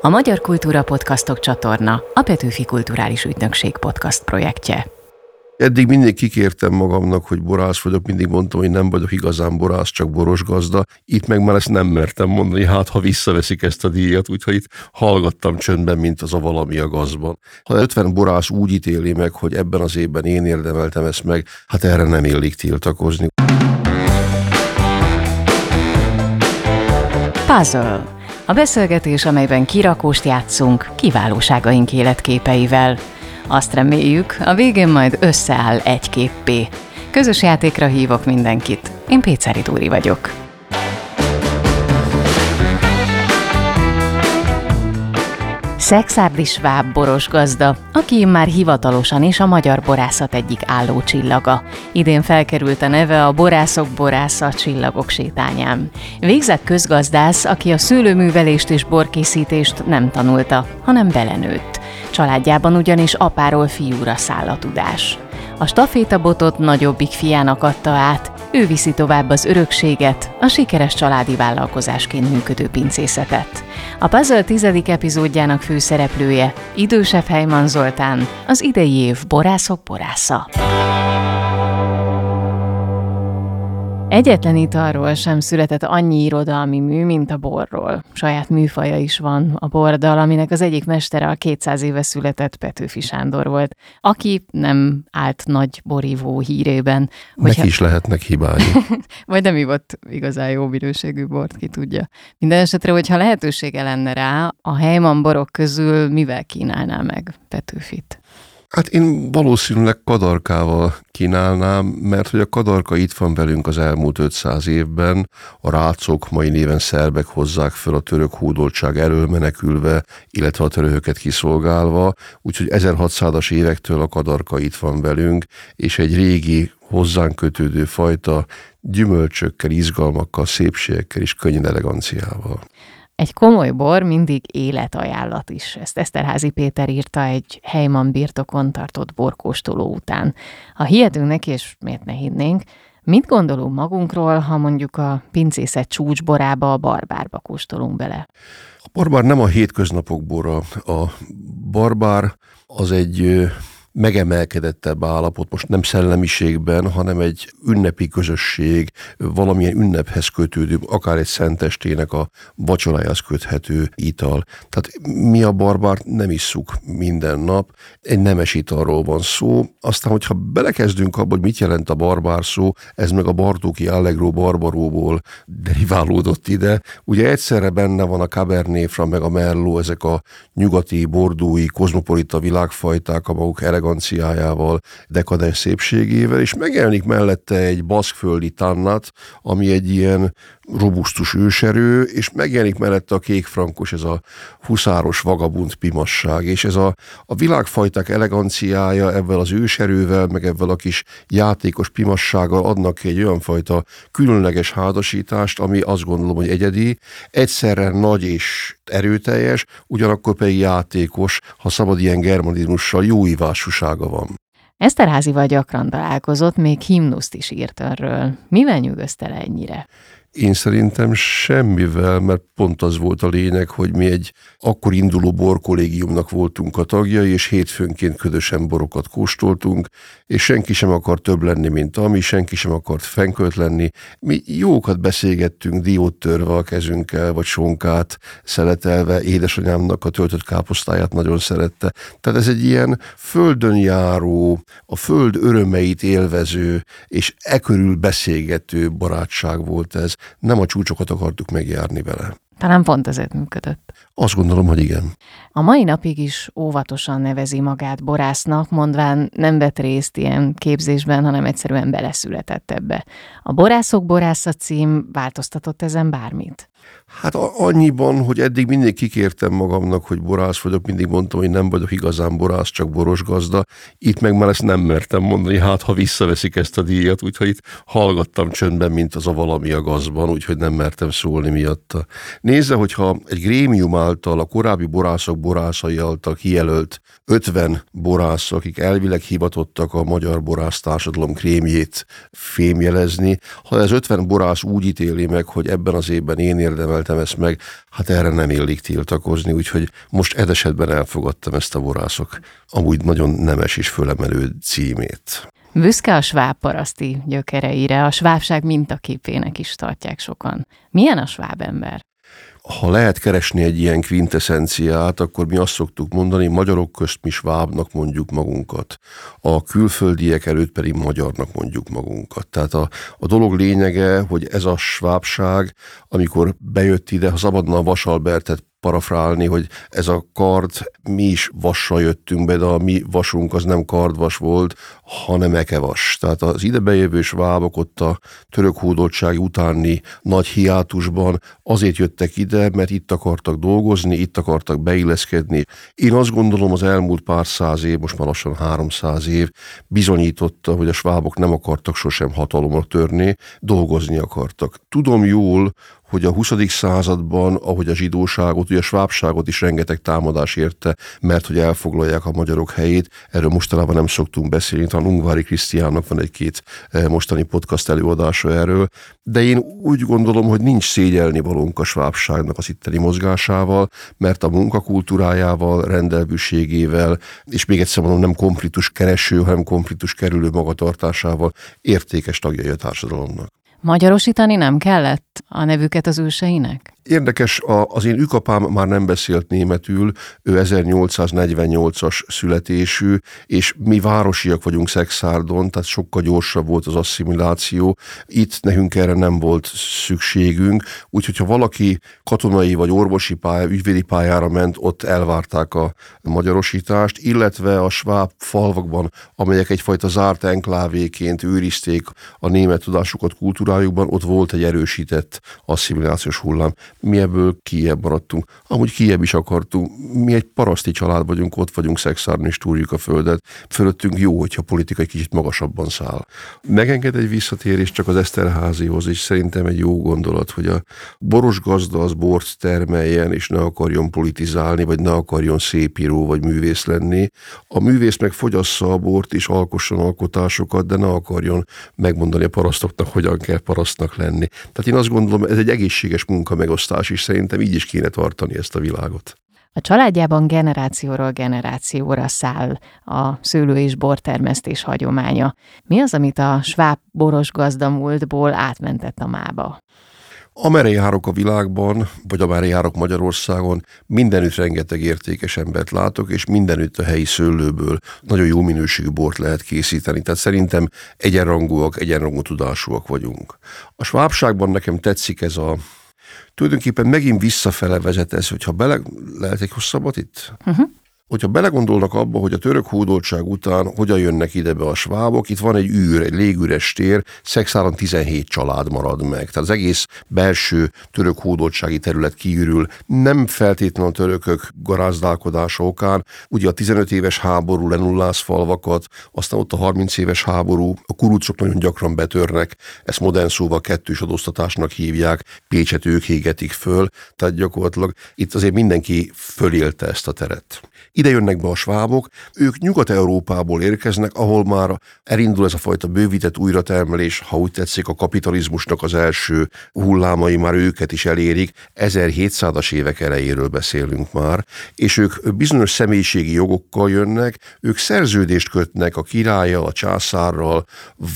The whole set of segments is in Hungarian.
A Magyar Kultúra Podcastok csatorna a Petőfi Kulturális Ügynökség podcast projektje. Eddig mindig kikértem magamnak, hogy borász vagyok, mindig mondtam, hogy nem vagyok igazán borász, csak boros gazda. Itt meg már ezt nem mertem mondani, hát ha visszaveszik ezt a díjat, úgyhogy itt hallgattam csöndben, mint az a valami a gazban. Ha 50 borász úgy ítéli meg, hogy ebben az évben én érdemeltem ezt meg, hát erre nem illik tiltakozni. Puzzle. A beszélgetés, amelyben kirakóst játszunk kiválóságaink életképeivel. Azt reméljük, a végén majd összeáll egy képpé. Közös játékra hívok mindenkit. Én Péceri Dúri vagyok. Szexárdi Schwab boros gazda, aki már hivatalosan is a magyar borászat egyik álló csillaga. Idén felkerült a neve a Borászok Borásza Csillagok sétányán. Végzett közgazdász, aki a szőlőművelést és borkészítést nem tanulta, hanem belenőtt. Családjában ugyanis apáról fiúra száll a tudás. A stafétabotot nagyobbik fiának adta át, ő viszi tovább az örökséget, a sikeres családi vállalkozásként működő pincészetet. A Puzzle tizedik epizódjának főszereplője, idősebb Heiman Zoltán, az idei év borászok borásza. Egyetlen italról sem született annyi irodalmi mű, mint a borról. Saját műfaja is van a bordal, aminek az egyik mestere a 200 éve született Petőfi Sándor volt, aki nem állt nagy borívó hírében. Hogyha... Neki is lehetnek hibái. Vagy nem ivott igazán jó minőségű bort, ki tudja. Minden esetre, hogyha lehetősége lenne rá, a Heyman borok közül mivel kínálná meg Petőfit? Hát én valószínűleg kadarkával kínálnám, mert hogy a kadarka itt van velünk az elmúlt 500 évben, a rácok mai néven szerbek hozzák föl a török hódoltság elől menekülve, illetve a törököket kiszolgálva, úgyhogy 1600-as évektől a kadarka itt van velünk, és egy régi hozzánk kötődő fajta gyümölcsökkel, izgalmakkal, szépségekkel és könnyű eleganciával. Egy komoly bor mindig életajánlat is. Ezt Eszterházi Péter írta egy Heyman birtokon tartott borkóstoló után. Ha hihetünk neki, és miért ne hinnénk, mit gondolunk magunkról, ha mondjuk a pincészet csúcsborába, a barbárba kóstolunk bele? A barbár nem a hétköznapok bora. A barbár az egy megemelkedettebb állapot, most nem szellemiségben, hanem egy ünnepi közösség, valamilyen ünnephez kötődő, akár egy szentestének a vacsorájához köthető ital. Tehát mi a barbárt nem isszuk minden nap, egy nemes italról van szó. Aztán, hogyha belekezdünk abba, hogy mit jelent a barbár szó, ez meg a Bartóki Allegro barbaróból deriválódott ide. Ugye egyszerre benne van a Cabernet Franc, meg a Merlot, ezek a nyugati, bordói, kozmopolita világfajták, a maguk eleganciájával, dekadens szépségével, és megjelenik mellette egy baszkföldi tannat, ami egy ilyen robusztus őserő, és megjelenik mellette a kékfrankos, ez a huszáros vagabund pimasság, és ez a, a világfajták eleganciája ebben az őserővel, meg ebben a kis játékos pimassággal adnak egy olyan fajta különleges házasítást, ami azt gondolom, hogy egyedi, egyszerre nagy és erőteljes, ugyanakkor pedig játékos, ha szabad ilyen germanizmussal, jó ivásúsága van. Eszterházival gyakran találkozott, még himnuszt is írt erről. Mivel nyugodsz ennyire? Én szerintem semmivel, mert pont az volt a lényeg, hogy mi egy akkor induló borkollégiumnak voltunk a tagjai, és hétfőnként ködösen borokat kóstoltunk, és senki sem akart több lenni, mint ami, senki sem akart fenkölt lenni. Mi jókat beszélgettünk, diót törve a kezünkkel, vagy sonkát szeletelve, édesanyámnak a töltött káposztáját nagyon szerette. Tehát ez egy ilyen földön járó, a föld örömeit élvező, és e körül beszélgető barátság volt ez nem a csúcsokat akartuk megjárni vele. Talán pont ezért működött. Azt gondolom, hogy igen. A mai napig is óvatosan nevezi magát borásznak, mondván nem vett részt ilyen képzésben, hanem egyszerűen beleszületett ebbe. A Borászok Borásza cím változtatott ezen bármit? Hát annyiban, hogy eddig mindig kikértem magamnak, hogy borász vagyok, mindig mondtam, hogy nem vagyok igazán borász, csak boros gazda. Itt meg már ezt nem mertem mondani, hát ha visszaveszik ezt a díjat, úgyhogy itt hallgattam csöndben, mint az a valami a gazban, úgyhogy nem mertem szólni miatta. Nézze, hogyha egy grémium által, a korábbi borászok borászai által kijelölt 50 borász, akik elvileg hivatottak a magyar borász társadalom krémjét fémjelezni, ha ez 50 borász úgy ítéli meg, hogy ebben az évben én érdemeltem ezt meg, hát erre nem illik tiltakozni, úgyhogy most edesetben elfogadtam ezt a borászok amúgy nagyon nemes és fölemelő címét. Büszke a sváb paraszti gyökereire, a svábság mintaképének is tartják sokan. Milyen a sváb ember? Ha lehet keresni egy ilyen quintessenciát, akkor mi azt szoktuk mondani, magyarok közt mi svábnak mondjuk magunkat. A külföldiek előtt pedig magyarnak mondjuk magunkat. Tehát a, a dolog lényege, hogy ez a svábság, amikor bejött ide, ha szabadna a Vasalbertet parafrálni, hogy ez a kard, mi is vassal jöttünk be, de a mi vasunk az nem kardvas volt, hanem ekevas. Tehát az idebejövő svábok ott a török hódoltság utáni nagy hiátusban azért jöttek ide, mert itt akartak dolgozni, itt akartak beilleszkedni. Én azt gondolom az elmúlt pár száz év, most már lassan 300 év bizonyította, hogy a svábok nem akartak sosem hatalomra törni, dolgozni akartak. Tudom jól, hogy a 20. században, ahogy a zsidóságot, ugye a svábságot is rengeteg támadás érte, mert hogy elfoglalják a magyarok helyét. Erről mostanában nem szoktunk beszélni, talán Ungvári Krisztiánnak van egy-két eh, mostani podcast előadása erről, de én úgy gondolom, hogy nincs szégyelni valónk a svábságnak az itteni mozgásával, mert a munkakultúrájával, rendelvűségével, és még egyszer mondom, nem konfliktus kereső, hanem konfliktus kerülő magatartásával értékes tagjai a társadalomnak. Magyarosítani nem kellett a nevüket az őseinek? Érdekes, az én ükapám már nem beszélt németül, ő 1848-as születésű, és mi városiak vagyunk Szexárdon, tehát sokkal gyorsabb volt az asszimiláció. Itt nekünk erre nem volt szükségünk, úgyhogy ha valaki katonai vagy orvosi pálya, ügyvédi pályára ment, ott elvárták a magyarosítást, illetve a sváb falvakban, amelyek egyfajta zárt enklávéként őrizték a német tudásukat, kultúrájukban, ott volt egy erősített asszimilációs hullám mi ebből kiebb maradtunk. Amúgy kiebb is akartunk. Mi egy paraszti család vagyunk, ott vagyunk szexárni és túrjuk a földet. Fölöttünk jó, hogyha politika egy kicsit magasabban száll. Megenged egy visszatérés csak az Eszterházihoz, és szerintem egy jó gondolat, hogy a boros gazda az bort termeljen, és ne akarjon politizálni, vagy ne akarjon szépíró vagy művész lenni. A művész meg fogyassza a bort, és alkosson alkotásokat, de ne akarjon megmondani a parasztoknak, hogyan kell parasztnak lenni. Tehát én azt gondolom, ez egy egészséges munka megosztás megosztás is szerintem így is kéne tartani ezt a világot. A családjában generációról generációra száll a szőlő- és bortermesztés hagyománya. Mi az, amit a sváb boros gazdamúltból átmentett a mába? Amerre járok a világban, vagy amerre járok Magyarországon, mindenütt rengeteg értékes embert látok, és mindenütt a helyi szőlőből nagyon jó minőségű bort lehet készíteni. Tehát szerintem egyenrangúak, egyenrangú tudásúak vagyunk. A svábságban nekem tetszik ez a tulajdonképpen megint visszafele vezet ez, hogyha bele... Lehet egy hosszabbat itt? Uh-huh hogyha belegondolnak abba, hogy a török hódoltság után hogyan jönnek ide be a svábok, itt van egy űr, egy légüres tér, Szexáron 17 család marad meg. Tehát az egész belső török hódoltsági terület kiürül. Nem feltétlenül a törökök garázdálkodása okán. Ugye a 15 éves háború lenullász falvakat, aztán ott a 30 éves háború, a kurucok nagyon gyakran betörnek, ezt modern szóval kettős adóztatásnak hívják, Pécset ők égetik föl, tehát gyakorlatilag itt azért mindenki fölélte ezt a teret. Ide jönnek be a svábok, ők Nyugat-Európából érkeznek, ahol már elindul ez a fajta bővített újratermelés, ha úgy tetszik, a kapitalizmusnak az első hullámai már őket is elérik, 1700-as évek elejéről beszélünk már, és ők bizonyos személyiségi jogokkal jönnek, ők szerződést kötnek a királlyal, a császárral,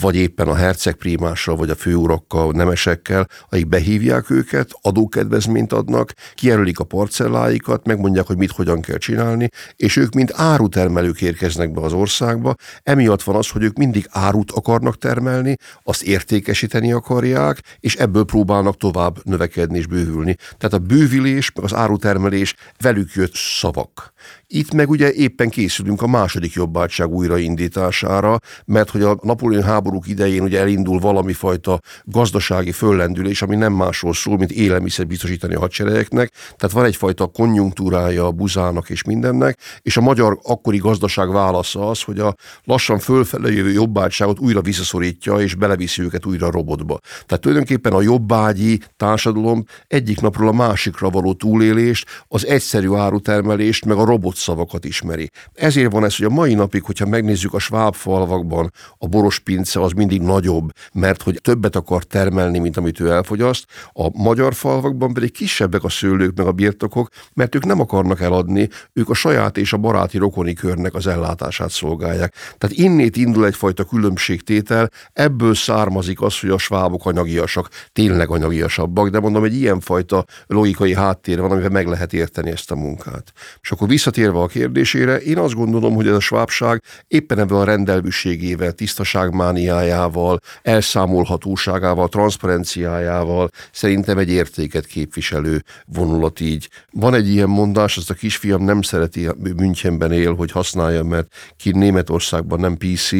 vagy éppen a hercegprímással, vagy a főurakkal, nemesekkel, akik behívják őket, adókedvezményt adnak, kijelölik a parcelláikat, megmondják, hogy mit hogyan kell csinálni, és ők mind árutermelők érkeznek be az országba, emiatt van az, hogy ők mindig árut akarnak termelni, azt értékesíteni akarják, és ebből próbálnak tovább növekedni és bővülni. Tehát a bővülés, az árutermelés velük jött szavak. Itt meg ugye éppen készülünk a második jobbátság újraindítására, mert hogy a Napóleon háborúk idején ugye elindul valami fajta gazdasági föllendülés, ami nem másról szól, mint élelmiszer biztosítani a hadseregeknek. Tehát van egyfajta konjunktúrája a buzának és mindennek, és a magyar akkori gazdaság válasza az, hogy a lassan fölfele jövő jobbágyságot újra visszaszorítja, és beleviszi őket újra a robotba. Tehát tulajdonképpen a jobbágyi társadalom egyik napról a másikra való túlélést, az egyszerű árutermelést, meg a robotszavakat ismeri. Ezért van ez, hogy a mai napig, hogyha megnézzük a sváb falvakban, a borospince az mindig nagyobb, mert hogy többet akar termelni, mint amit ő elfogyaszt, a magyar falvakban pedig kisebbek a szőlők meg a birtokok, mert ők nem akarnak eladni, ők a saját és a baráti rokoni körnek az ellátását szolgálják. Tehát innét indul egyfajta különbségtétel, ebből származik az, hogy a svábok anyagiasak, tényleg anyagiasabbak, de mondom, egy ilyenfajta logikai háttér van, amivel meg lehet érteni ezt a munkát. És akkor visszatérve a kérdésére, én azt gondolom, hogy ez a svábság éppen ebben a rendelvűségével, tisztaságmániájával, elszámolhatóságával, transzparenciájával szerintem egy értéket képviselő vonulat így. Van egy ilyen mondás, azt a kisfiam nem szereti, Münchenben él, hogy használja, mert ki Németországban nem PC,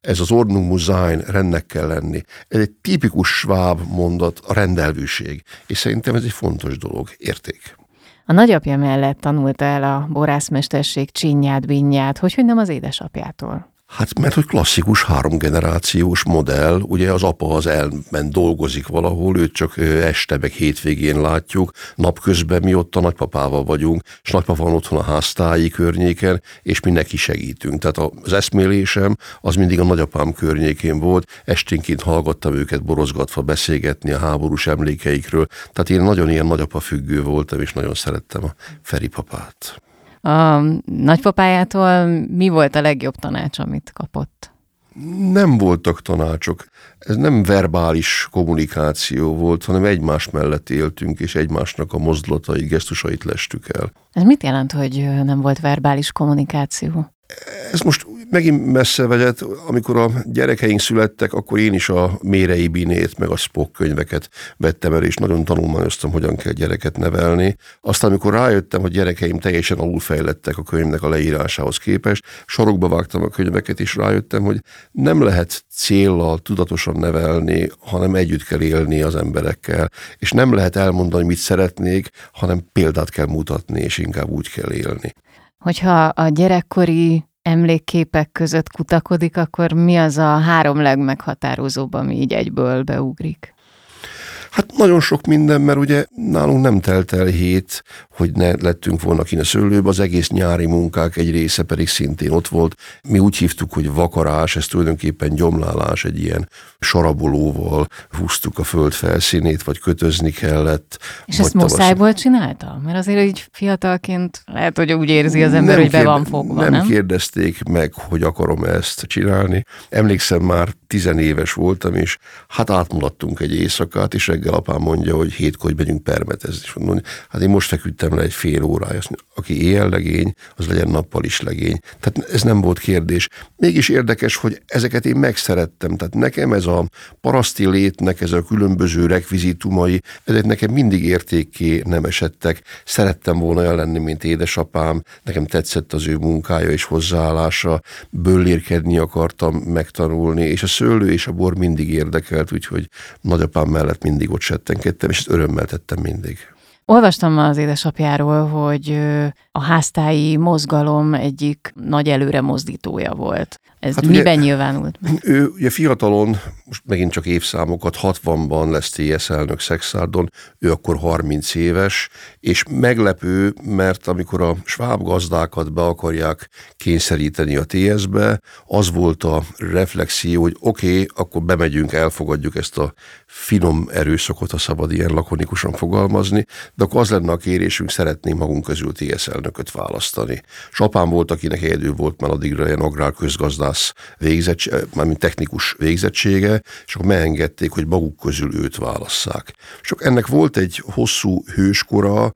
ez az Ordnung muss sein, rendnek kell lenni. Ez egy tipikus sváb mondat, a rendelvűség, és szerintem ez egy fontos dolog, érték. A nagyapja mellett tanulta el a borászmesterség csinyát, binnyát, hogy, hogy nem az édesapjától. Hát mert hogy klasszikus háromgenerációs modell, ugye az apa az elment dolgozik valahol, őt csak este meg hétvégén látjuk, napközben mi ott a nagypapával vagyunk, és nagypapa van otthon a háztáji környéken, és mi neki segítünk. Tehát az eszmélésem az mindig a nagyapám környékén volt, esténként hallgattam őket borozgatva beszélgetni a háborús emlékeikről, tehát én nagyon ilyen nagyapa függő voltam, és nagyon szerettem a Feri papát. A nagypapájától mi volt a legjobb tanács, amit kapott? Nem voltak tanácsok. Ez nem verbális kommunikáció volt, hanem egymás mellett éltünk, és egymásnak a mozdulatait, gesztusait lestük el. Ez mit jelent, hogy nem volt verbális kommunikáció? Ez most megint messze vezet, amikor a gyerekeink születtek, akkor én is a Mérei Binét, meg a Spock könyveket vettem el, és nagyon tanulmányoztam, hogyan kell gyereket nevelni. Aztán, amikor rájöttem, hogy gyerekeim teljesen alulfejlettek a könyvnek a leírásához képest, sorokba vágtam a könyveket, és rájöttem, hogy nem lehet céllal tudatosan nevelni, hanem együtt kell élni az emberekkel, és nem lehet elmondani, mit szeretnék, hanem példát kell mutatni, és inkább úgy kell élni. Hogyha a gyerekkori emlékképek között kutakodik, akkor mi az a három legmeghatározóbb, ami így egyből beugrik? Hát nagyon sok minden, mert ugye nálunk nem telt el hét, hogy ne lettünk volna kine szőlőbe, az egész nyári munkák egy része pedig szintén ott volt. Mi úgy hívtuk, hogy vakarás, ez tulajdonképpen gyomlálás, egy ilyen sarabolóval húztuk a föld felszínét, vagy kötözni kellett. És ezt muszájból csinálta? Mert azért így fiatalként lehet, hogy úgy érzi az ember, nem hogy be van fogva, nem? Nem kérdezték meg, hogy akarom ezt csinálni. Emlékszem, már tizenéves voltam, és hát átmulattunk egy éjszakát, és reggel apám mondja, hogy hétkor megyünk permetezni. És mondom, hát én most feküdtem le egy fél órája. Aki éjjel legény, az legyen nappal is legény. Tehát ez nem volt kérdés. Mégis érdekes, hogy ezeket én megszerettem. Tehát nekem ez a paraszti létnek, ez a különböző rekvizitumai, ezek nekem mindig értékké nem esettek. Szerettem volna olyan lenni, mint édesapám. Nekem tetszett az ő munkája és hozzáállása. Böllérkedni akartam megtanulni, és a szőlő és a bor mindig érdekelt, úgyhogy nagyapám mellett mindig ott settenkedtem, és örömmel tettem mindig. Olvastam az édesapjáról, hogy a háztáji mozgalom egyik nagy előre mozdítója volt. Ez hát miben ugye, nyilvánult? Ő ugye fiatalon, most megint csak évszámokat, 60-ban lesz TS elnök Szexárdon, ő akkor 30 éves, és meglepő, mert amikor a sváb gazdákat be akarják kényszeríteni a TS-be, az volt a reflexió, hogy oké, okay, akkor bemegyünk, elfogadjuk ezt a finom erőszakot, ha szabad ilyen lakonikusan fogalmazni, de akkor az lenne a kérésünk, szeretném magunk közül TS elnököt választani. És apám volt, akinek egyedül volt már addigra ilyen agrár közgazdász végzettség, mármint technikus végzettsége, és akkor megengedték, hogy maguk közül őt válasszák. És ennek volt egy hosszú hőskora,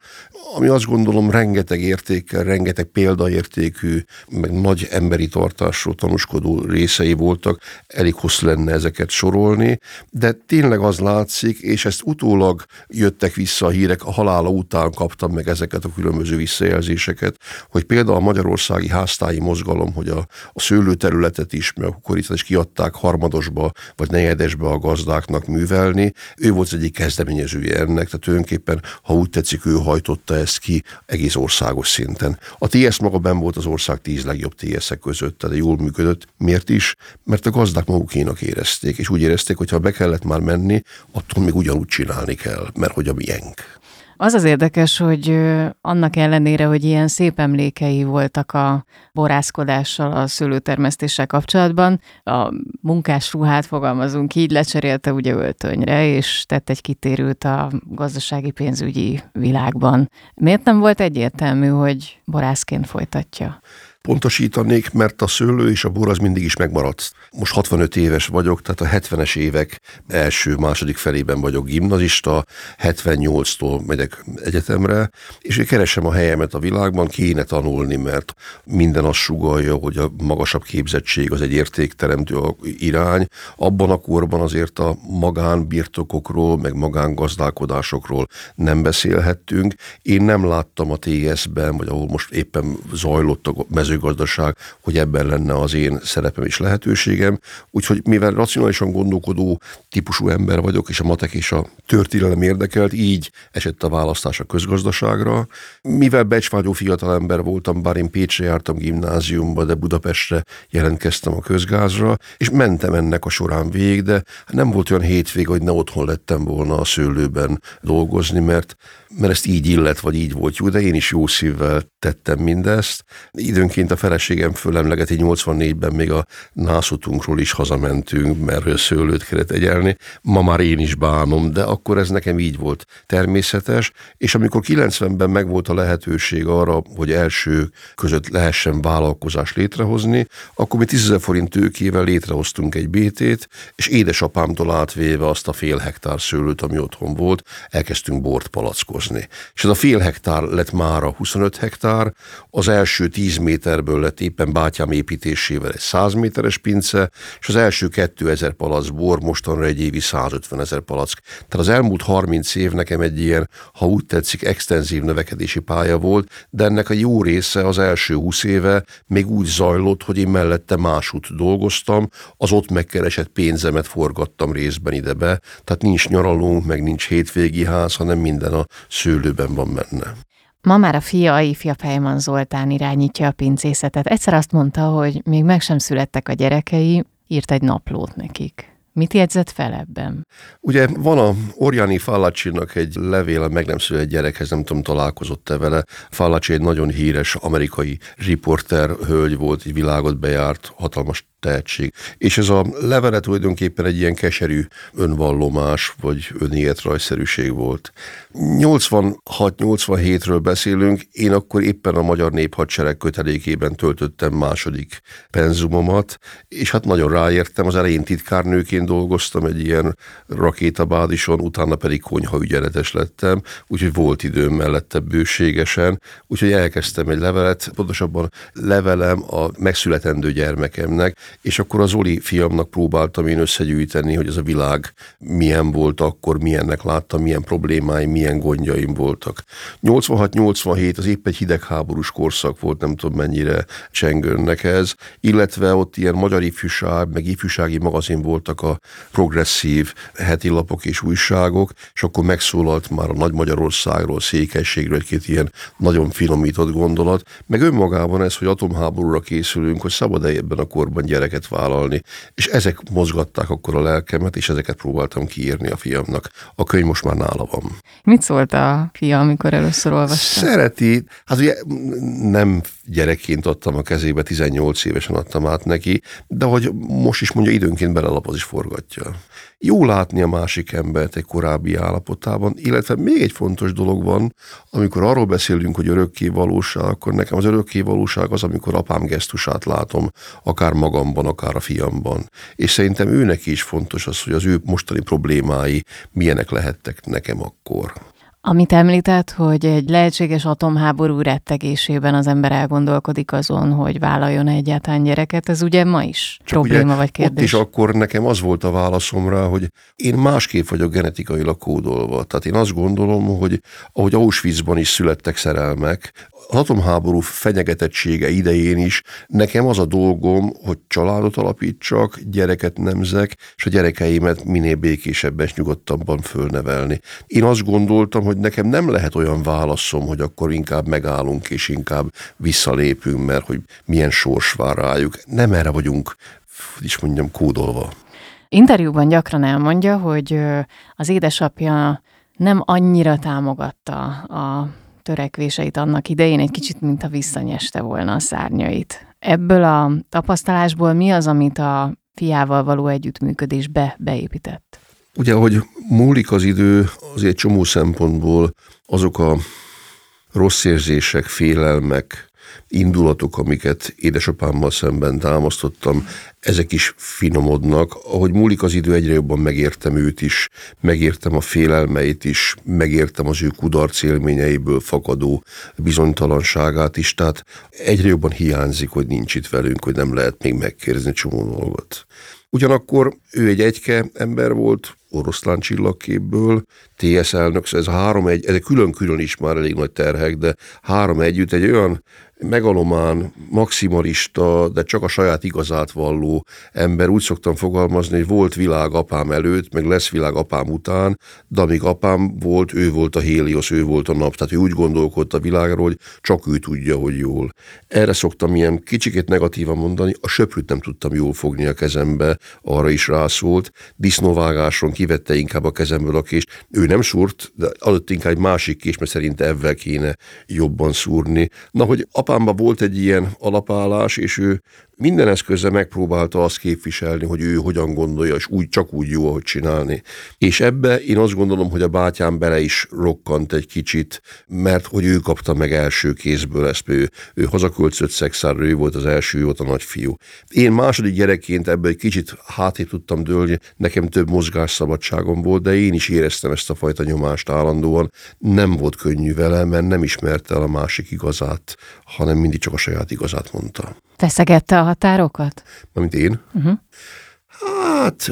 ami azt gondolom rengeteg értékkel, rengeteg példaértékű, meg nagy emberi tartásról tanúskodó részei voltak, elég hosszú lenne ezeket sorolni, de tényleg az látszik, és ezt utólag jöttek vissza a hírek, a halála után kaptam meg ezeket a különböző visszajelzéseket, hogy például a magyarországi háztáji mozgalom, hogy a, a szőlőterület területet is, meg a kukoricát is kiadták harmadosba vagy negyedesbe a gazdáknak művelni. Ő volt az egyik kezdeményezője ennek, tehát tulajdonképpen, ha úgy tetszik, ő hajtotta ezt ki egész országos szinten. A TS maga ben volt az ország tíz legjobb TS-ek között, tehát jól működött. Miért is? Mert a gazdák magukénak érezték, és úgy érezték, hogy ha be kellett már menni, attól még ugyanúgy csinálni kell, mert hogy a miénk. Az az érdekes, hogy annak ellenére, hogy ilyen szép emlékei voltak a borászkodással, a szőlőtermesztéssel kapcsolatban, a munkás ruhát fogalmazunk így, lecserélte ugye öltönyre, és tett egy kitérőt a gazdasági pénzügyi világban. Miért nem volt egyértelmű, hogy borászként folytatja? Pontosítanék, mert a szőlő és a bor az mindig is megmaradt. Most 65 éves vagyok, tehát a 70-es évek első, második felében vagyok gimnazista, 78-tól megyek egyetemre, és én keresem a helyemet a világban, kéne tanulni, mert minden azt sugalja, hogy a magasabb képzettség az egy értékteremtő irány. Abban a korban azért a magánbirtokokról, meg magángazdálkodásokról nem beszélhettünk. Én nem láttam a TS-ben, vagy ahol most éppen zajlott a mező mezőgazdaság, hogy ebben lenne az én szerepem és lehetőségem. Úgyhogy mivel racionálisan gondolkodó típusú ember vagyok, és a matek és a történelem érdekelt, így esett a választás a közgazdaságra. Mivel becsvágyó fiatalember voltam, bár én Pécsre jártam gimnáziumba, de Budapestre jelentkeztem a közgázra, és mentem ennek a során végig, de nem volt olyan hétvég, hogy ne otthon lettem volna a szőlőben dolgozni, mert mert ezt így illet, vagy így volt jó, de én is jó szívvel tettem mindezt. Időnként a feleségem fölemlegeti 84-ben még a nászutunkról is hazamentünk, mert szőlőt kellett egyelni. Ma már én is bánom, de akkor ez nekem így volt természetes, és amikor 90-ben megvolt a lehetőség arra, hogy első között lehessen vállalkozást létrehozni, akkor mi 10 forint tőkével létrehoztunk egy BT-t, és édesapámtól átvéve azt a fél hektár szőlőt, ami otthon volt, elkezdtünk bort palackozni dolgozni. És ez a fél hektár lett már a 25 hektár, az első 10 méterből lett éppen bátyám építésével egy 100 méteres pince, és az első 2000 palack bor mostanra egy évi 150 ezer palack. Tehát az elmúlt 30 év nekem egy ilyen, ha úgy tetszik, extenzív növekedési pálya volt, de ennek a jó része az első 20 éve még úgy zajlott, hogy én mellette másút dolgoztam, az ott megkeresett pénzemet forgattam részben ide-be, tehát nincs nyaralunk, meg nincs hétvégi ház, hanem minden a szőlőben van benne. Ma már a fia, ifja Fejman Zoltán irányítja a pincészetet. Egyszer azt mondta, hogy még meg sem születtek a gyerekei, írt egy naplót nekik. Mit jegyzett fel ebben? Ugye van a Oriani Fallacsinak egy levél meg nem született gyerekhez, nem tudom, találkozott-e vele. Fallacsi egy nagyon híres amerikai riporter hölgy volt, egy világot bejárt, hatalmas tehetség. És ez a levele tulajdonképpen egy ilyen keserű önvallomás, vagy önéletrajszerűség volt. 86-87-ről beszélünk, én akkor éppen a Magyar Néphadsereg kötelékében töltöttem második penzumomat, és hát nagyon ráértem, az elején titkárnőként dolgoztam egy ilyen rakétabádison, utána pedig konyha ügyeletes lettem, úgyhogy volt időm mellette bőségesen, úgyhogy elkezdtem egy levelet, pontosabban levelem a megszületendő gyermekemnek, és akkor az Oli fiamnak próbáltam én összegyűjteni, hogy ez a világ milyen volt akkor, milyennek láttam, milyen problémáim, milyen gondjaim voltak. 86-87 az épp egy hidegháborús korszak volt, nem tudom mennyire csengőnnek ez, illetve ott ilyen magyar ifjúság, meg ifjúsági magazin voltak a progresszív heti lapok és újságok, és akkor megszólalt már a Nagy Magyarországról, Székelységről egy-két ilyen nagyon finomított gondolat, meg önmagában ez, hogy atomháborúra készülünk, hogy szabad-e ebben a korban gyerek gyereket vállalni, és ezek mozgatták akkor a lelkemet, és ezeket próbáltam kiírni a fiamnak. A könyv most már nála van. Mit szólt a fia, amikor először olvasta? Szereti, hát ugye nem gyerekként adtam a kezébe, 18 évesen adtam át neki, de hogy most is mondja, időnként belelapoz is forgatja. Jó látni a másik embert egy korábbi állapotában, illetve még egy fontos dolog van, amikor arról beszélünk, hogy örökké valóság, akkor nekem az örökké valóság az, amikor apám gesztusát látom, akár magamban, akár a fiamban. És szerintem őnek is fontos az, hogy az ő mostani problémái milyenek lehettek nekem akkor. Amit említett, hogy egy lehetséges atomháború rettegésében az ember elgondolkodik azon, hogy vállaljon egyáltalán gyereket, ez ugye ma is Csak probléma ugye vagy kérdés. Ott is akkor nekem az volt a válaszom rá, hogy én másképp vagyok genetikailag kódolva. Tehát én azt gondolom, hogy ahogy Auschwitzban is születtek szerelmek, az atomháború fenyegetettsége idején is nekem az a dolgom, hogy családot alapítsak, gyereket nemzek, és a gyerekeimet minél békésebben és nyugodtabban fölnevelni. Én azt gondoltam, hogy nekem nem lehet olyan válaszom, hogy akkor inkább megállunk és inkább visszalépünk, mert hogy milyen sors vár rájuk. Nem erre vagyunk, is mondjam, kódolva. Interjúban gyakran elmondja, hogy az édesapja nem annyira támogatta a törekvéseit annak idején, egy kicsit, mint a visszanyeste volna a szárnyait. Ebből a tapasztalásból mi az, amit a fiával való együttműködésbe beépített? Ugye, hogy múlik az idő, azért csomó szempontból azok a rossz érzések, félelmek, indulatok, amiket édesapámmal szemben támasztottam, ezek is finomodnak. Ahogy múlik az idő, egyre jobban megértem őt is, megértem a félelmeit is, megértem az ő kudarc élményeiből fakadó bizonytalanságát is, tehát egyre jobban hiányzik, hogy nincs itt velünk, hogy nem lehet még megkérdezni csomó dolgot. Ugyanakkor ő egy egyke ember volt, oroszlán csillagképből, TS elnök, szóval ez három egy, ezek külön-külön is már elég nagy terhek, de három együtt egy olyan megalomán, maximalista, de csak a saját igazát valló ember. Úgy szoktam fogalmazni, hogy volt világ apám előtt, meg lesz világ apám után, de amíg apám volt, ő volt a Héliosz, ő volt a nap. Tehát ő úgy gondolkodott a világról, hogy csak ő tudja, hogy jól. Erre szoktam ilyen kicsikét negatívan mondani, a söprűt nem tudtam jól fogni a kezembe, arra is rászólt. Disznóvágáson kivette inkább a kezemből a kést. Ő nem szúrt, de adott inkább egy másik kés, mert szerint ebben kéne jobban szúrni. Na, hogy apám apámban volt egy ilyen alapállás, és ő minden eszközzel megpróbálta azt képviselni, hogy ő hogyan gondolja, és úgy, csak úgy jó, ahogy csinálni. És ebbe én azt gondolom, hogy a bátyám bele is rokkant egy kicsit, mert hogy ő kapta meg első kézből ezt, ő, ő hazaköltözött szexárra, ő volt az első, ő volt a nagyfiú. Én második gyerekként ebből egy kicsit hátét tudtam dőlni, nekem több mozgásszabadságom volt, de én is éreztem ezt a fajta nyomást állandóan. Nem volt könnyű vele, mert nem ismerte el a másik igazát, hanem mindig csak a saját igazát mondta. Feszegette a határokat? Mint én? Uh-huh. Hát,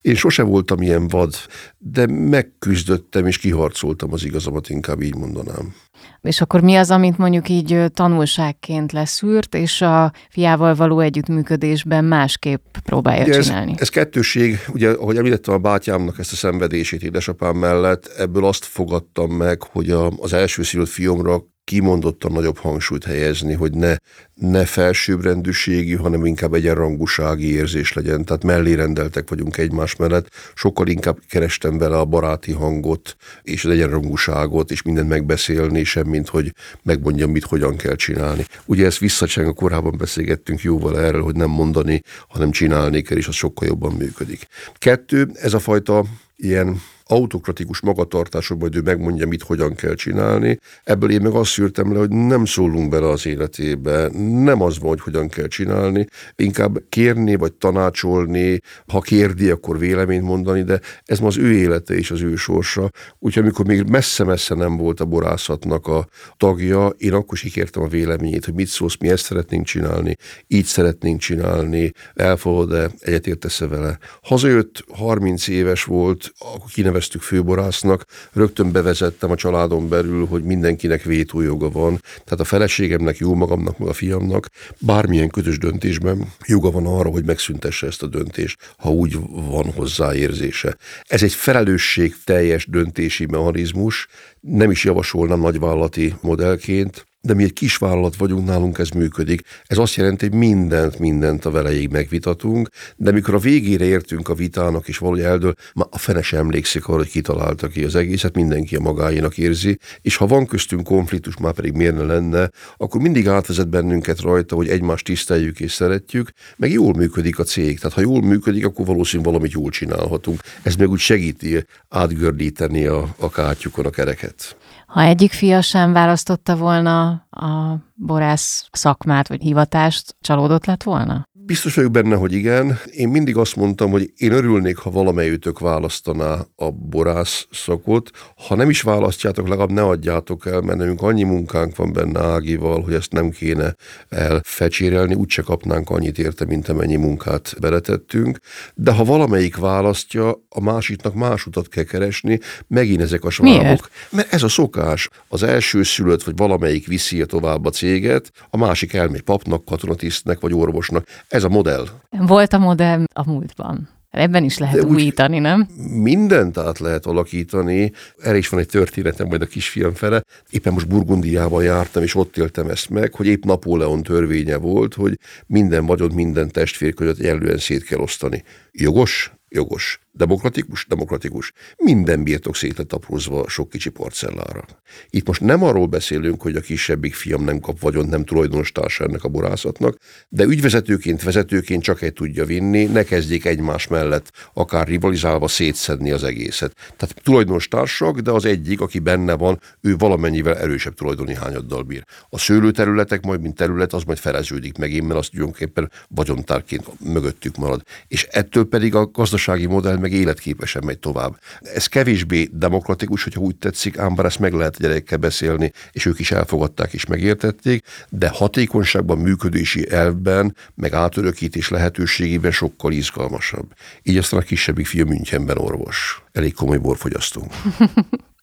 én sose voltam ilyen vad, de megküzdöttem és kiharcoltam az igazamat, inkább így mondanám. És akkor mi az, amit mondjuk így tanulságként leszűrt, és a fiával való együttműködésben másképp próbálja ugye csinálni? Ez, ez kettőség, ugye, ahogy említettem a bátyámnak ezt a szenvedését édesapám mellett, ebből azt fogadtam meg, hogy a, az első szülött fiomra kimondottan nagyobb hangsúlyt helyezni, hogy ne, ne felsőbbrendűségi, hanem inkább egyenrangúsági érzés legyen. Tehát mellé rendeltek vagyunk egymás mellett. Sokkal inkább kerestem vele a baráti hangot és az egyenrangúságot, és mindent megbeszélni, semmint, hogy megmondjam, mit hogyan kell csinálni. Ugye ezt visszacseng, korábban beszélgettünk jóval erről, hogy nem mondani, hanem csinálni kell, és az sokkal jobban működik. Kettő, ez a fajta ilyen autokratikus magatartásokban, hogy ő megmondja, mit hogyan kell csinálni. Ebből én meg azt szűrtem le, hogy nem szólunk bele az életébe, nem az van, hogy hogyan kell csinálni, inkább kérni vagy tanácsolni, ha kérdi, akkor véleményt mondani, de ez ma az ő élete és az ő sorsa. Úgyhogy amikor még messze-messze nem volt a borászatnak a tagja, én akkor is kértem a véleményét, hogy mit szólsz, mi ezt szeretnénk csinálni, így szeretnénk csinálni, elfogad-e, egyetértesz-e vele. Hazajött, 30 éves volt, akkor kineveztük főborásznak, rögtön bevezettem a családon belül, hogy mindenkinek vétójoga van, tehát a feleségemnek, jó magamnak, meg a fiamnak bármilyen közös döntésben joga van arra, hogy megszüntesse ezt a döntést, ha úgy van hozzáérzése. Ez egy felelősség teljes döntési mechanizmus, nem is javasolnám nagyvállalati modellként, de mi egy kis vállalat vagyunk, nálunk ez működik. Ez azt jelenti, hogy mindent, mindent a velejéig megvitatunk, de mikor a végére értünk a vitának, és valahogy eldől, már a fene sem emlékszik arra, hogy kitalálta ki az egészet, mindenki a magáénak érzi, és ha van köztünk konfliktus, már pedig miért ne lenne, akkor mindig átvezet bennünket rajta, hogy egymást tiszteljük és szeretjük, meg jól működik a cég. Tehát ha jól működik, akkor valószínűleg valamit jól csinálhatunk. Ez meg úgy segíti átgördíteni a, a kátyukon a kereket. Ha egyik fia sem választotta volna a borász szakmát vagy hivatást, csalódott lett volna? Biztos vagyok benne, hogy igen. Én mindig azt mondtam, hogy én örülnék, ha valamelyütök választaná a borász szakot. Ha nem is választjátok, legalább ne adjátok el, mert nekünk annyi munkánk van benne Ágival, hogy ezt nem kéne elfecsérelni, úgyse kapnánk annyit érte, mint amennyi munkát beletettünk. De ha valamelyik választja, a másiknak más utat kell keresni, megint ezek a svábok. Miért? Mert ez a szokás. Az első szülött, vagy valamelyik viszi tovább a céget, a másik elmegy papnak, katonatisztnek, vagy orvosnak. Ez a modell. Volt a modell a múltban. Ebben is lehet De újítani, nem? Mindent át lehet alakítani. Erre is van egy történetem majd a kisfiam fele. Éppen most Burgundiában jártam, és ott éltem ezt meg, hogy épp Napóleon törvénye volt, hogy minden vagyon, minden testvér között egyenlően szét kell osztani. Jogos? Jogos. Demokratikus? Demokratikus. Minden birtok szét lett aprózva sok kicsi parcellára. Itt most nem arról beszélünk, hogy a kisebbik fiam nem kap vagyon, nem tulajdonos társa ennek a borászatnak, de ügyvezetőként, vezetőként csak egy tudja vinni, ne kezdjék egymás mellett akár rivalizálva szétszedni az egészet. Tehát tulajdonos társak, de az egyik, aki benne van, ő valamennyivel erősebb tulajdoni hányaddal bír. A szőlőterületek majd, mint terület, az majd feleződik meg, mert azt tulajdonképpen vagyontárként mögöttük marad. És ettől pedig a gazdasági modell meg életképesen megy tovább. Ez kevésbé demokratikus, hogyha úgy tetszik, ám bár ezt meg lehet gyerekekkel beszélni, és ők is elfogadták és megértették, de hatékonyságban, működési elvben, meg átörökítés lehetőségében sokkal izgalmasabb. Így aztán a kisebbik fiú Münchenben orvos. Elég komoly borfogyasztó.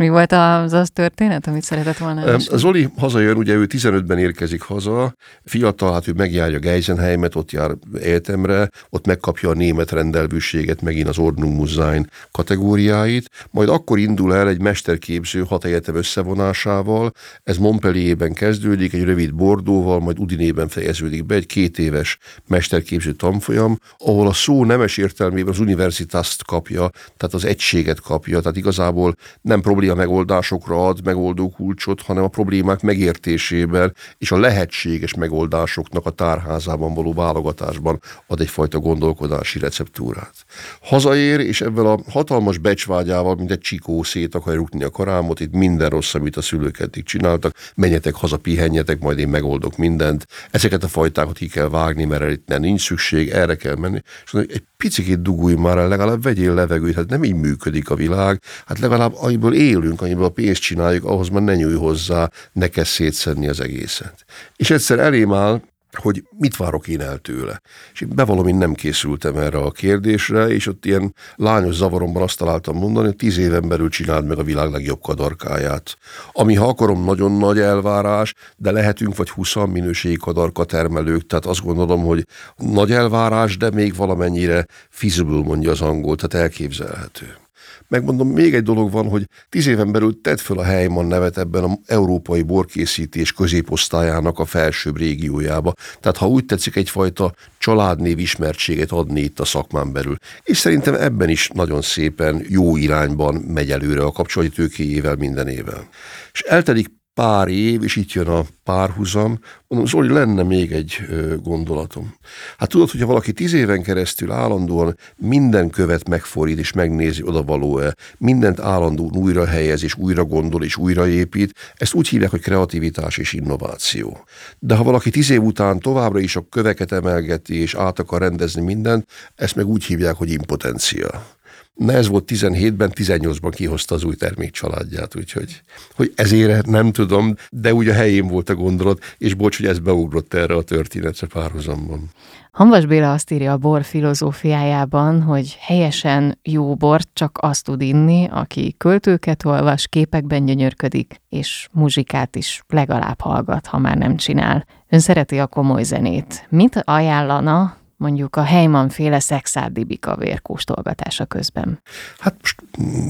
mi volt az az történet, amit szeretett volna esni? Zoli hazajön, ugye ő 15-ben érkezik haza, fiatal, hát ő megjárja Geisenheimet, ott jár egyetemre, ott megkapja a német rendelvűséget, megint az Ordnung Musein kategóriáit, majd akkor indul el egy mesterképző hat egyetem összevonásával, ez Montpellierben kezdődik, egy rövid Bordóval, majd Udinében fejeződik be, egy két éves mesterképző tanfolyam, ahol a szó nemes értelmében az universitást kapja, tehát az egységet kapja, tehát igazából nem probléma a megoldásokra ad megoldó kulcsot, hanem a problémák megértésében és a lehetséges megoldásoknak a tárházában való válogatásban ad egyfajta gondolkodási receptúrát. Hazaér, és ebben a hatalmas becsvágyával, mint egy csikó szét akar rúgni a karámot, itt minden rossz, amit a szülők eddig csináltak, menjetek haza, pihenjetek, majd én megoldok mindent. Ezeket a fajtákat ki kell vágni, mert itt nem nincs szükség, erre kell menni. És egy picit dugulj már el, legalább vegyél levegőt, hát nem így működik a világ, hát legalább amiből élünk, amiből a pénzt csináljuk, ahhoz már ne nyújj hozzá, ne kezd szétszedni az egészet. És egyszer elém áll hogy mit várok én el tőle. És én bevallom, én nem készültem erre a kérdésre, és ott ilyen lányos zavaromban azt találtam mondani, hogy tíz éven belül csináld meg a világ legjobb kadarkáját. Ami, ha akarom, nagyon nagy elvárás, de lehetünk vagy 20 minőségi kadarka termelők, tehát azt gondolom, hogy nagy elvárás, de még valamennyire feasible, mondja az angol, tehát elképzelhető. Megmondom, még egy dolog van, hogy tíz éven belül tedd föl a Heimann nevet ebben az európai borkészítés középosztályának a felsőbb régiójába. Tehát ha úgy tetszik, egyfajta családnév ismertséget adni itt a szakmán belül. És szerintem ebben is nagyon szépen jó irányban megy előre a kapcsolati minden évvel. És eltelik pár év, és itt jön a párhuzam, mondom, Zoli, lenne még egy gondolatom. Hát tudod, hogyha valaki tíz éven keresztül állandóan minden követ megfordít és megnézi, oda való-e, mindent állandóan újra helyez és újra gondol és újraépít, ezt úgy hívják, hogy kreativitás és innováció. De ha valaki tíz év után továbbra is a köveket emelgeti és át akar rendezni mindent, ezt meg úgy hívják, hogy impotencia. Na ez volt 17-ben, 18-ban kihozta az új termék családját, úgyhogy hogy ezért nem tudom, de úgy a helyén volt a gondolat, és bocs, hogy ez beugrott erre a történetre párhuzamban. Hanvas Béla azt írja a bor filozófiájában, hogy helyesen jó bort csak azt tud inni, aki költőket olvas, képekben gyönyörködik, és muzsikát is legalább hallgat, ha már nem csinál. Ön szereti a komoly zenét. Mit ajánlana mondjuk a Heyman féle szexárdi bikavér kóstolgatása közben? Hát most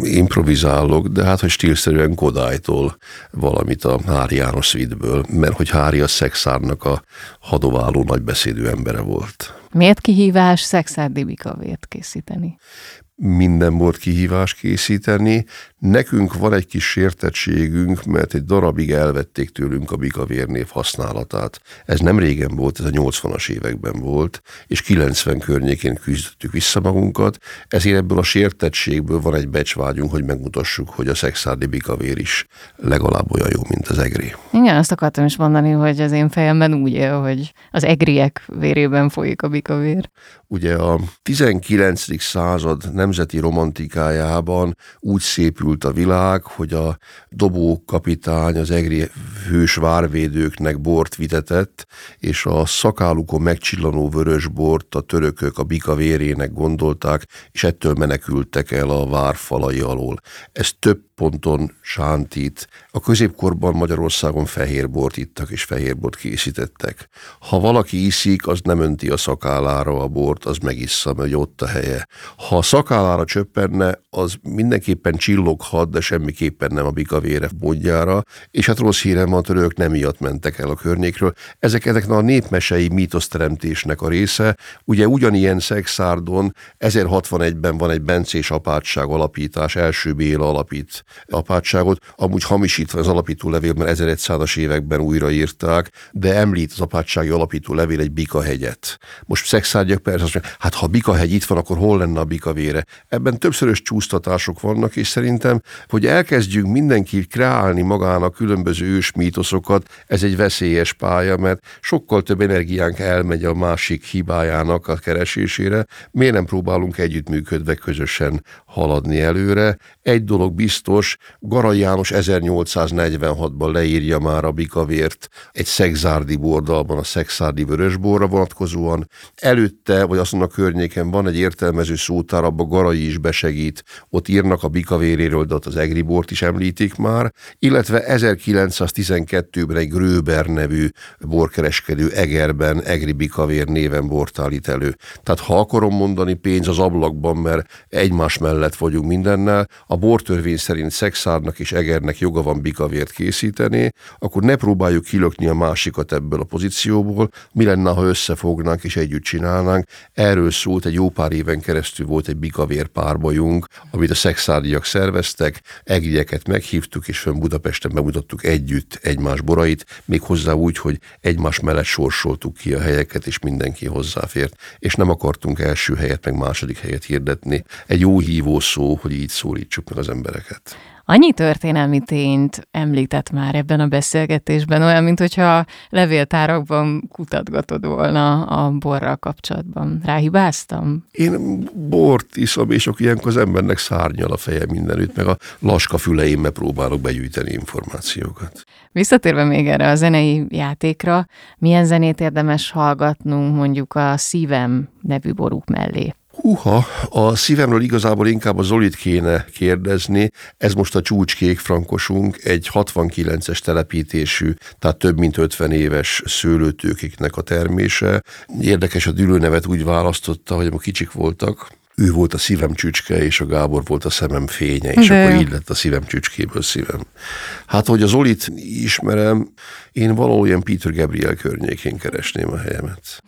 improvizálok, de hát, hogy stílszerűen Kodálytól valamit a Hári János Szvidből, mert hogy Hári a szexárnak a hadováló nagybeszédű embere volt. Miért kihívás szexárdi bikavért készíteni? minden volt kihívás készíteni, Nekünk van egy kis sértettségünk, mert egy darabig elvették tőlünk a bikavér név használatát. Ez nem régen volt, ez a 80-as években volt, és 90 környékén küzdöttük vissza magunkat, ezért ebből a sértettségből van egy becsvágyunk, hogy megmutassuk, hogy a szexárdi bikavér is legalább olyan jó, mint az egri. Igen, azt akartam is mondani, hogy az én fejemben úgy él, hogy az egriek vérében folyik a bikavér. Ugye a 19. század nemzeti romantikájában úgy szépült a világ, hogy a dobó kapitány az egri hős várvédőknek bort vitetett, és a szakálukon megcsillanó vörös bort a törökök a bika vérének gondolták, és ettől menekültek el a várfalai alól. Ez több ponton sántít. A középkorban Magyarországon fehérbort ittak és fehérbort készítettek. Ha valaki iszik, az nem önti a szakállára a bort, az megissza, mert ott a helye. Ha a szakállára csöppenne, az mindenképpen csilloghat, de semmiképpen nem a bikavére módjára, és hát rossz hírem van, törők nem miatt mentek el a környékről. Ezek, ezek a népmesei mítoszteremtésnek a része. Ugye ugyanilyen Szexárdon 1061-ben van egy bencés apátság alapítás, első Béla alapít apátságot, amúgy hamisítva az alapító levél, mert 1100-as években újraírták, de említ az apátsági alapító levél egy bikahegyet. Most szexárgyak persze azt mondja, hát ha bikahegy itt van, akkor hol lenne a bikavére? Ebben többszörös csúsztatások vannak, és szerintem, hogy elkezdjünk mindenki kreálni magának különböző ős mítoszokat, ez egy veszélyes pálya, mert sokkal több energiánk elmegy a másik hibájának a keresésére. Miért nem próbálunk együttműködve közösen haladni előre? Egy dolog biztos, Garai János 1846-ban leírja már a bikavért egy szexárdi bordalban, a szexárdi vörösborra vonatkozóan. Előtte, vagy mondja, a környéken van egy értelmező szótár, abban Garai is besegít, ott írnak a bikavéréről, de ott az egribort is említik már, illetve 1912-ben egy Gröber nevű borkereskedő Egerben egri bikavér néven bort állít elő. Tehát ha akarom mondani, pénz az ablakban, mert egymás mellett vagyunk mindennel, a bortörvény szerint Szexárnak és Egernek joga van bikavért készíteni, akkor ne próbáljuk kilökni a másikat ebből a pozícióból, mi lenne, ha összefognánk és együtt csinálnánk. Erről szólt egy jó pár éven keresztül volt egy bikavér párbajunk, amit a szexárdiak szerveztek, egrieket meghívtuk, és fönn Budapesten bemutattuk együtt egymás borait, még hozzá úgy, hogy egymás mellett sorsoltuk ki a helyeket, és mindenki hozzáfért, és nem akartunk első helyet, meg második helyet hirdetni. Egy jó hívó szó, hogy így szólítsuk meg az embereket. Annyi történelmi tényt említett már ebben a beszélgetésben, olyan, mint hogyha levéltárakban kutatgatod volna a borral kapcsolatban. Ráhibáztam? Én bort iszom, és akkor ilyenkor az embernek szárnyal a feje mindenütt, meg a laska füleimmel próbálok begyűjteni információkat. Visszatérve még erre a zenei játékra, milyen zenét érdemes hallgatnunk mondjuk a Szívem nevű borúk mellé? Húha, a szívemről igazából inkább a Zolit kéne kérdezni. Ez most a csúcskék frankosunk, egy 69-es telepítésű, tehát több mint 50 éves szőlőtőkiknek a termése. Érdekes, a dülőnevet úgy választotta, hogy a kicsik voltak, ő volt a szívem csücske, és a Gábor volt a szemem fénye, és De. akkor így lett a szívem csücskéből szívem. Hát, hogy az Olit ismerem, én valahol Peter Gabriel környékén keresném a helyemet.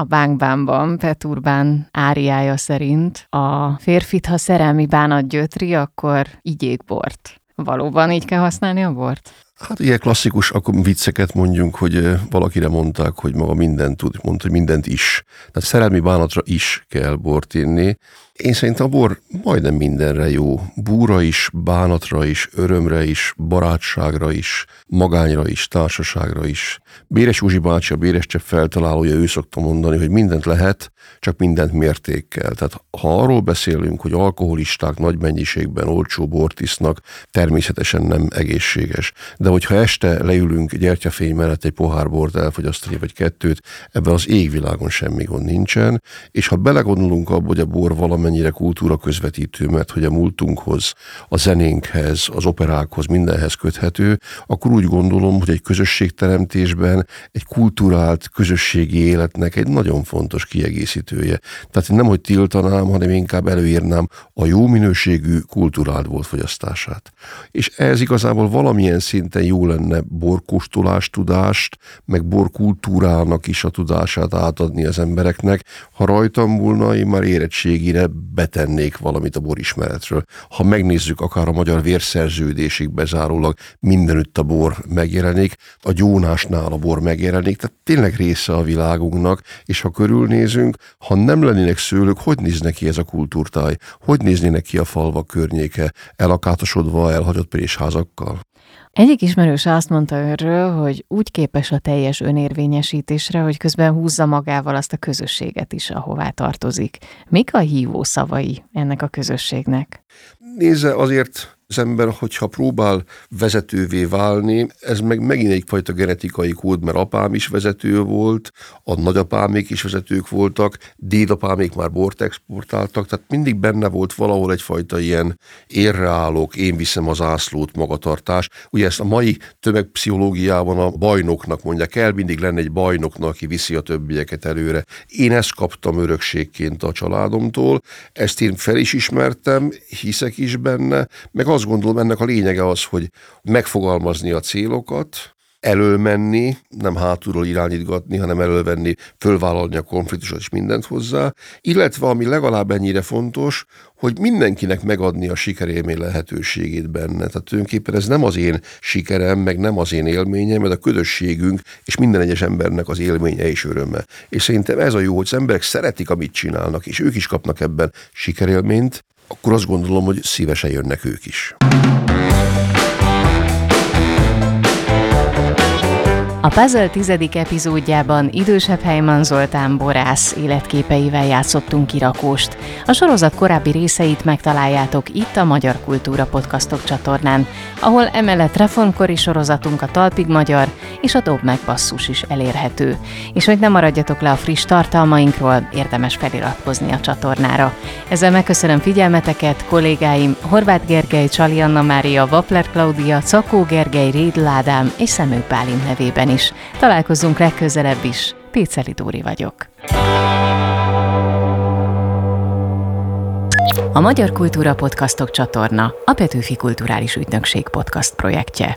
A bánkbánban Peturbán áriája szerint a férfit, ha szerelmi bánat gyötri, akkor igyék bort. Valóban így kell használni a bort? Hát ilyen klasszikus, akkor vicceket mondjunk, hogy valakire mondták, hogy maga mindent tud, mondta, hogy mindent is. Tehát szerelmi bánatra is kell bort inni, én szerintem a bor majdnem mindenre jó. Búra is, bánatra is, örömre is, barátságra is, magányra is, társaságra is. Béres Józsi bácsi, a Béres Csepp feltalálója, ő szokta mondani, hogy mindent lehet, csak mindent mértékkel. Tehát ha arról beszélünk, hogy alkoholisták nagy mennyiségben olcsó bort isznak, természetesen nem egészséges. De hogyha este leülünk gyertyafény mellett egy pohár bort elfogyasztani, vagy kettőt, ebben az égvilágon semmi gond nincsen, és ha belegondolunk abba, hogy a bor valamennyi mennyire kultúra közvetítő, mert hogy a múltunkhoz, a zenénkhez, az operákhoz, mindenhez köthető, akkor úgy gondolom, hogy egy közösségteremtésben egy kulturált közösségi életnek egy nagyon fontos kiegészítője. Tehát nem, hogy tiltanám, hanem inkább előírnám a jó minőségű kulturált fogyasztását. És ez igazából valamilyen szinten jó lenne borkóstolás tudást, meg borkultúrának is a tudását átadni az embereknek. Ha rajtam volna, én már érettségire betennék valamit a borismeretről. Ha megnézzük akár a magyar vérszerződésig bezárólag mindenütt a bor megjelenik, a gyónásnál a bor megjelenik, tehát tényleg része a világunknak, és ha körülnézünk, ha nem lennének szőlők, hogy néznek ki ez a kultúrtáj? Hogy néznének ki a falvak környéke, elakátosodva, elhagyott présházakkal? Egyik ismerős azt mondta őről, hogy úgy képes a teljes önérvényesítésre, hogy közben húzza magával azt a közösséget is, ahová tartozik. Mik a hívó szavai ennek a közösségnek? Nézze, azért az ember, hogyha próbál vezetővé válni, ez meg megint egyfajta genetikai kód, mert apám is vezető volt, a nagyapámék is vezetők voltak, dédapámék már bort exportáltak, tehát mindig benne volt valahol egyfajta ilyen érreállók, én viszem az ászlót magatartás. Ugye ezt a mai tömegpszichológiában a bajnoknak mondják el, mindig lenne egy bajnoknak, aki viszi a többieket előre. Én ezt kaptam örökségként a családomtól, ezt én fel is ismertem, hiszek is benne, meg az azt gondolom, ennek a lényege az, hogy megfogalmazni a célokat, előmenni, nem hátulról irányítgatni, hanem elővenni, fölvállalni a konfliktusot és mindent hozzá, illetve ami legalább ennyire fontos, hogy mindenkinek megadni a sikerélmény lehetőségét benne. Tehát tulajdonképpen ez nem az én sikerem, meg nem az én élményem, mert a közösségünk és minden egyes embernek az élménye és öröme. És szerintem ez a jó, hogy az emberek szeretik, amit csinálnak, és ők is kapnak ebben sikerélményt, akkor azt gondolom, hogy szívesen jönnek ők is. A Puzzle tizedik epizódjában idősebb Helyman Zoltán borász életképeivel játszottunk kirakóst. A sorozat korábbi részeit megtaláljátok itt a Magyar Kultúra Podcastok csatornán, ahol emellett reformkori sorozatunk a Talpig Magyar és a Dob meg Basszus is elérhető. És hogy nem maradjatok le a friss tartalmainkról, érdemes feliratkozni a csatornára. Ezzel megköszönöm figyelmeteket, kollégáim Horváth Gergely, Csali Anna Mária, Vapler Klaudia, Cakó Gergely, Rédl Ádám és Szemő Pálin nevében is. Találkozzunk legközelebb is. Péceli Dóri vagyok. A Magyar Kultúra Podcastok csatorna a Petőfi Kulturális Ügynökség podcast projektje.